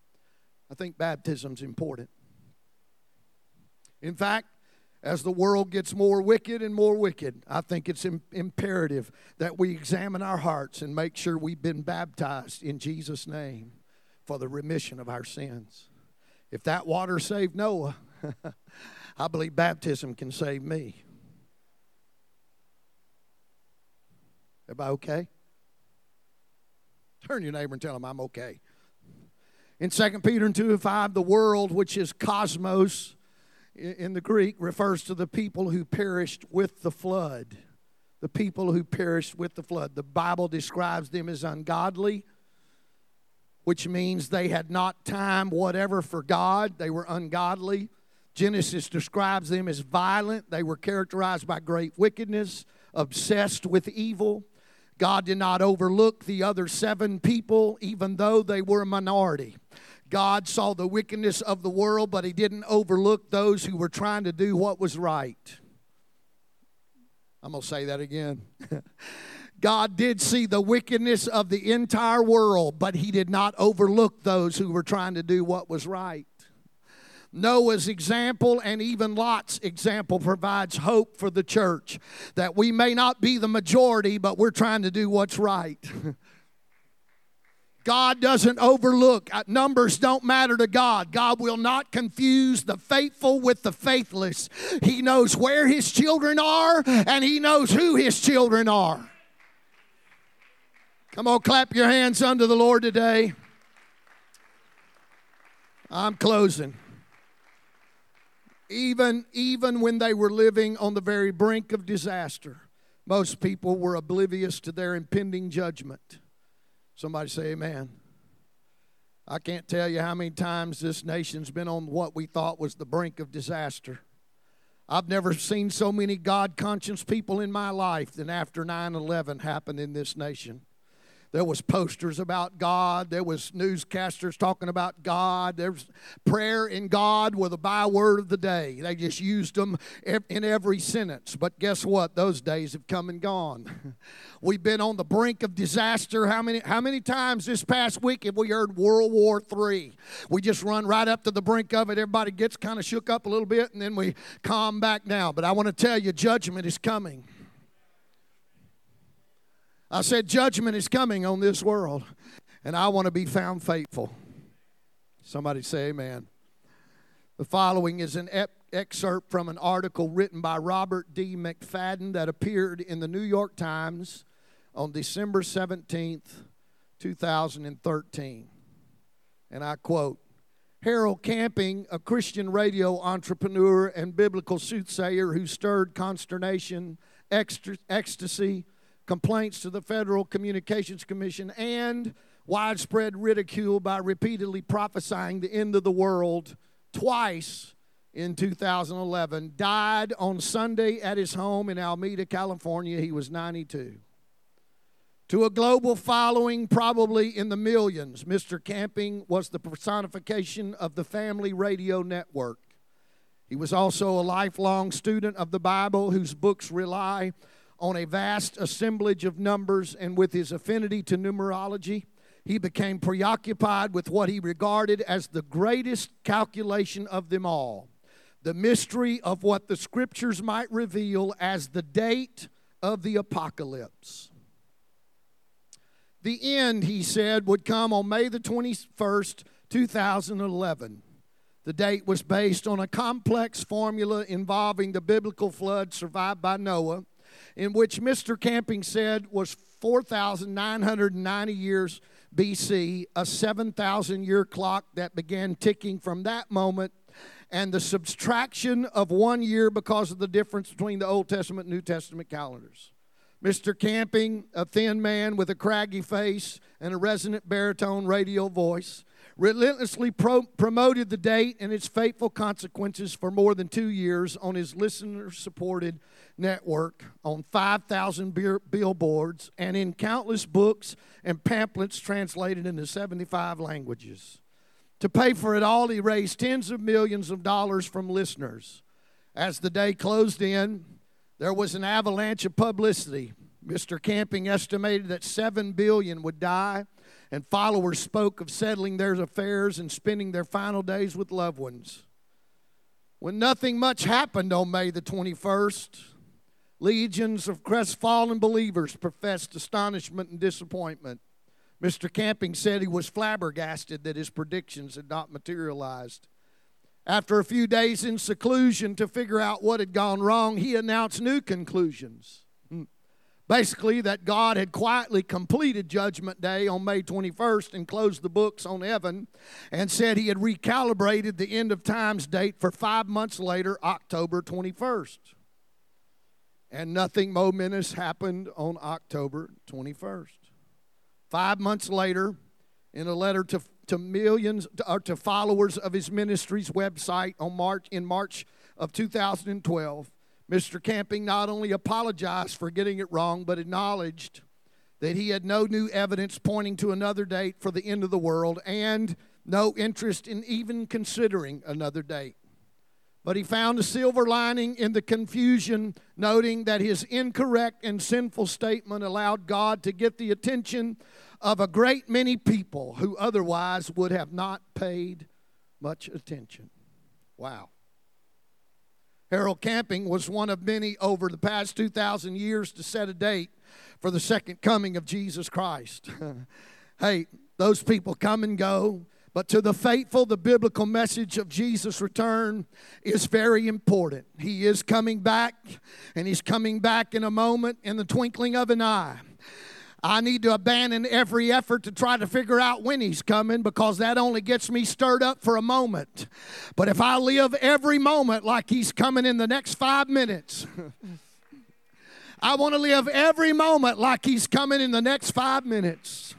I think baptism is important. In fact, as the world gets more wicked and more wicked, I think it's Im- imperative that we examine our hearts and make sure we've been baptized in Jesus' name for the remission of our sins. If that water saved Noah, I believe baptism can save me. Everybody okay? Turn your neighbor and tell him I'm okay. In 2 Peter 2 and 5, the world, which is cosmos in the Greek, refers to the people who perished with the flood. The people who perished with the flood. The Bible describes them as ungodly, which means they had not time whatever for God. They were ungodly. Genesis describes them as violent. They were characterized by great wickedness, obsessed with evil. God did not overlook the other seven people, even though they were a minority. God saw the wickedness of the world, but He didn't overlook those who were trying to do what was right. I'm going to say that again. God did see the wickedness of the entire world, but He did not overlook those who were trying to do what was right. Noah's example and even Lot's example provides hope for the church that we may not be the majority, but we're trying to do what's right. God doesn't overlook. Uh, numbers don't matter to God. God will not confuse the faithful with the faithless. He knows where His children are and He knows who His children are. Come on, clap your hands unto the Lord today. I'm closing even, even when they were living on the very brink of disaster, most people were oblivious to their impending judgment. Somebody say, Amen. I can't tell you how many times this nation's been on what we thought was the brink of disaster. I've never seen so many God conscious people in my life than after 9 11 happened in this nation. There was posters about God. There was newscasters talking about God. There was prayer in God with a byword of the day. They just used them in every sentence. But guess what? Those days have come and gone. We've been on the brink of disaster. How many, how many times this past week have we heard World War III? We just run right up to the brink of it. Everybody gets kind of shook up a little bit and then we calm back down. But I want to tell you, judgment is coming. I said, Judgment is coming on this world, and I want to be found faithful. Somebody say, Amen. The following is an ep- excerpt from an article written by Robert D. McFadden that appeared in the New York Times on December 17th, 2013. And I quote Harold Camping, a Christian radio entrepreneur and biblical soothsayer who stirred consternation, ecstasy, complaints to the Federal Communications Commission, and widespread ridicule by repeatedly prophesying the end of the world twice in 2011. Died on Sunday at his home in Alameda, California. He was 92. To a global following, probably in the millions, Mr. Camping was the personification of the family radio network. He was also a lifelong student of the Bible whose books rely on a vast assemblage of numbers, and with his affinity to numerology, he became preoccupied with what he regarded as the greatest calculation of them all the mystery of what the scriptures might reveal as the date of the apocalypse. The end, he said, would come on May the 21st, 2011. The date was based on a complex formula involving the biblical flood survived by Noah, in which Mr. Camping said was 4,990 years BC, a 7,000 year clock that began ticking from that moment, and the subtraction of one year because of the difference between the Old Testament and New Testament calendars. Mr. Camping, a thin man with a craggy face and a resonant baritone radio voice, relentlessly pro- promoted the date and its fateful consequences for more than two years on his listener supported network on 5,000 billboards and in countless books and pamphlets translated into 75 languages. To pay for it all, he raised tens of millions of dollars from listeners. As the day closed in, there was an avalanche of publicity. Mr. Camping estimated that 7 billion would die, and followers spoke of settling their affairs and spending their final days with loved ones. When nothing much happened on May the 21st, Legions of crestfallen believers professed astonishment and disappointment. Mr. Camping said he was flabbergasted that his predictions had not materialized. After a few days in seclusion to figure out what had gone wrong, he announced new conclusions. Basically, that God had quietly completed Judgment Day on May 21st and closed the books on heaven, and said he had recalibrated the end of times date for five months later, October 21st and nothing momentous happened on October 21st. Five months later, in a letter to, to millions or to followers of his ministry's website on March in March of 2012, Mr. Camping not only apologized for getting it wrong, but acknowledged that he had no new evidence pointing to another date for the end of the world and no interest in even considering another date. But he found a silver lining in the confusion, noting that his incorrect and sinful statement allowed God to get the attention of a great many people who otherwise would have not paid much attention. Wow. Harold Camping was one of many over the past 2,000 years to set a date for the second coming of Jesus Christ. hey, those people come and go. But to the faithful, the biblical message of Jesus' return is very important. He is coming back, and He's coming back in a moment, in the twinkling of an eye. I need to abandon every effort to try to figure out when he's coming because that only gets me stirred up for a moment. But if I live every moment like he's coming in the next five minutes, I want to live every moment like he's coming in the next five minutes.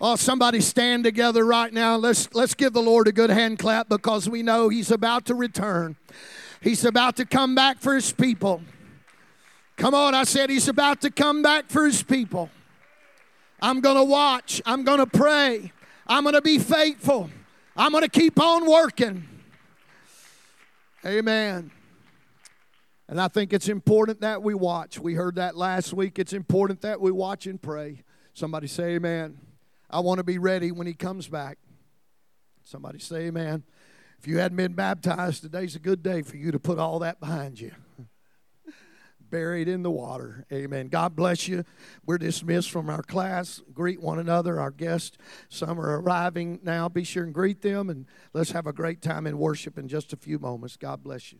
Oh, somebody stand together right now. Let's, let's give the Lord a good hand clap because we know He's about to return. He's about to come back for His people. Come on, I said He's about to come back for His people. I'm going to watch. I'm going to pray. I'm going to be faithful. I'm going to keep on working. Amen. And I think it's important that we watch. We heard that last week. It's important that we watch and pray. Somebody say, Amen. I want to be ready when he comes back. Somebody say amen. If you hadn't been baptized, today's a good day for you to put all that behind you. Buried in the water. Amen. God bless you. We're dismissed from our class. Greet one another, our guests. Some are arriving now. Be sure and greet them, and let's have a great time in worship in just a few moments. God bless you.